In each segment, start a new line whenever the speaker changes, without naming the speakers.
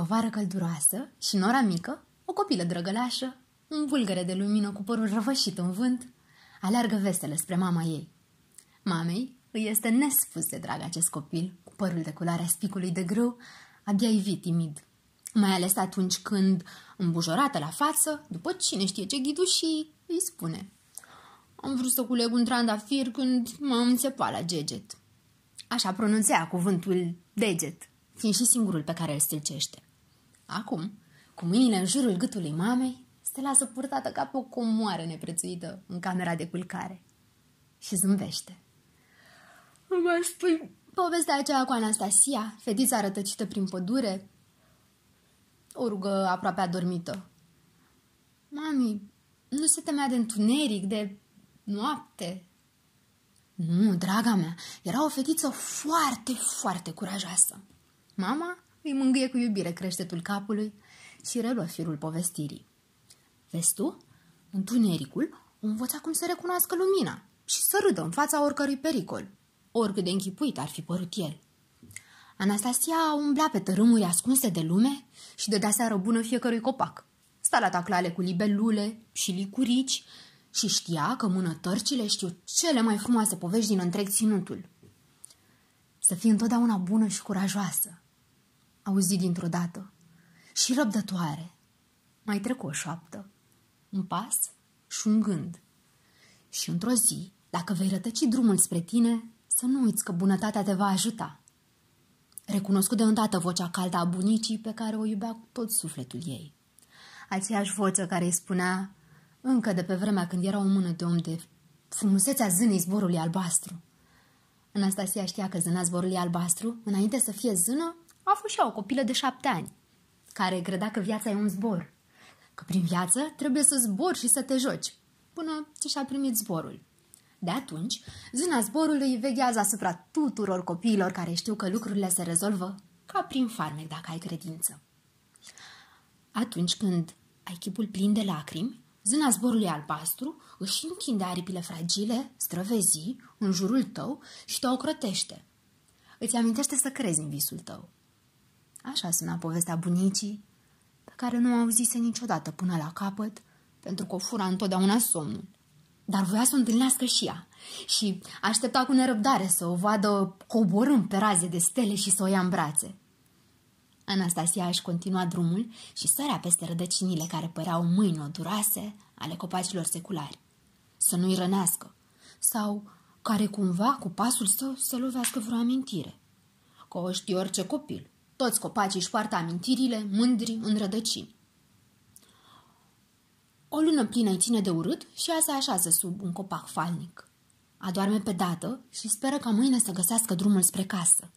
O vară călduroasă și nora mică, o copilă drăgălașă, un vulgăre de lumină cu părul răvășit în vânt, aleargă vesele spre mama ei. Mamei îi este nespus de drag acest copil, cu părul de culoarea spicului de grâu, abia ivit timid. Mai ales atunci când, îmbujorată la față, după cine știe ce ghidușii, îi spune Am vrut să culeg un trandafir când m-am înțepat la geget. Așa pronunțea cuvântul deget, fiind și singurul pe care îl stâlcește. Acum, cu mâinile în jurul gâtului mamei, se lasă purtată ca pe o comoară neprețuită în camera de culcare. Și zâmbește. Mă spui povestea aceea cu Anastasia, fetița rătăcită prin pădure? O rugă aproape adormită. Mami, nu se temea de întuneric, de noapte? Nu, draga mea, era o fetiță foarte, foarte curajoasă. Mama îi mângâie cu iubire creștetul capului și reluă firul povestirii. Vezi tu? Întunericul o învăța cum să recunoască lumina și să râdă în fața oricărui pericol, oricât de închipuit ar fi părut el. Anastasia umbla pe tărâmuri ascunse de lume și dădea seară bună fiecărui copac. Sta la taclale cu libelule și licurici și știa că mânătărcile știu cele mai frumoase povești din întreg ținutul. Să fii întotdeauna bună și curajoasă, auzi dintr-o dată, și răbdătoare. Mai trecu o șoaptă, un pas și un gând. Și într-o zi, dacă vei rătăci drumul spre tine, să nu uiți că bunătatea te va ajuta. Recunoscu de îndată vocea caldă a bunicii pe care o iubea cu tot sufletul ei. Aceeași voce care îi spunea, încă de pe vremea când era o mână de om de frumusețea zânei zborului albastru. Anastasia știa că zâna zborului albastru, înainte să fie zână, a fost și ea o copilă de șapte ani, care credea că viața e un zbor, că prin viață trebuie să zbori și să te joci, până ce și-a primit zborul. De atunci, zâna zborului veghează asupra tuturor copiilor care știu că lucrurile se rezolvă ca prin farmec dacă ai credință. Atunci când ai chipul plin de lacrimi, zâna zborului albastru își închinde aripile fragile, străvezii, în jurul tău și te ocrotește. Îți amintește să crezi în visul tău. Așa suna povestea bunicii, pe care nu o auzise niciodată până la capăt, pentru că o fura întotdeauna somnul. Dar voia să o întâlnească și ea și aștepta cu nerăbdare să o vadă coborând pe raze de stele și să o ia în brațe. Anastasia își continua drumul și sărea peste rădăcinile care păreau mâini oduroase ale copacilor seculari. Să nu-i rănească sau care cumva cu pasul său să lovească vreo amintire. Că o știe orice copil. Toți copacii își poartă amintirile mândri în rădăcini. O lună plină îi ține de urât și ea se așează sub un copac falnic. Adorme pe dată și speră ca mâine să găsească drumul spre casă.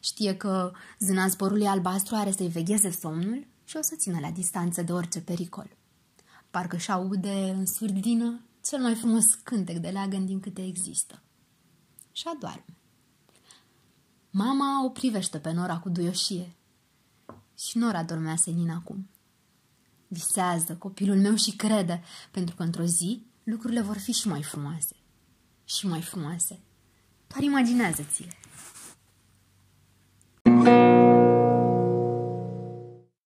Știe că zâna zborului albastru are să-i vegheze somnul și o să țină la distanță de orice pericol. Parcă și aude în surdină cel mai frumos cântec de leagăn din câte există. Și adorme. Mama o privește pe Nora cu duioșie. Și Nora dormea senin acum. Visează copilul meu și crede, pentru că într-o zi lucrurile vor fi și mai frumoase. Și mai frumoase. Doar imaginează-ți-le.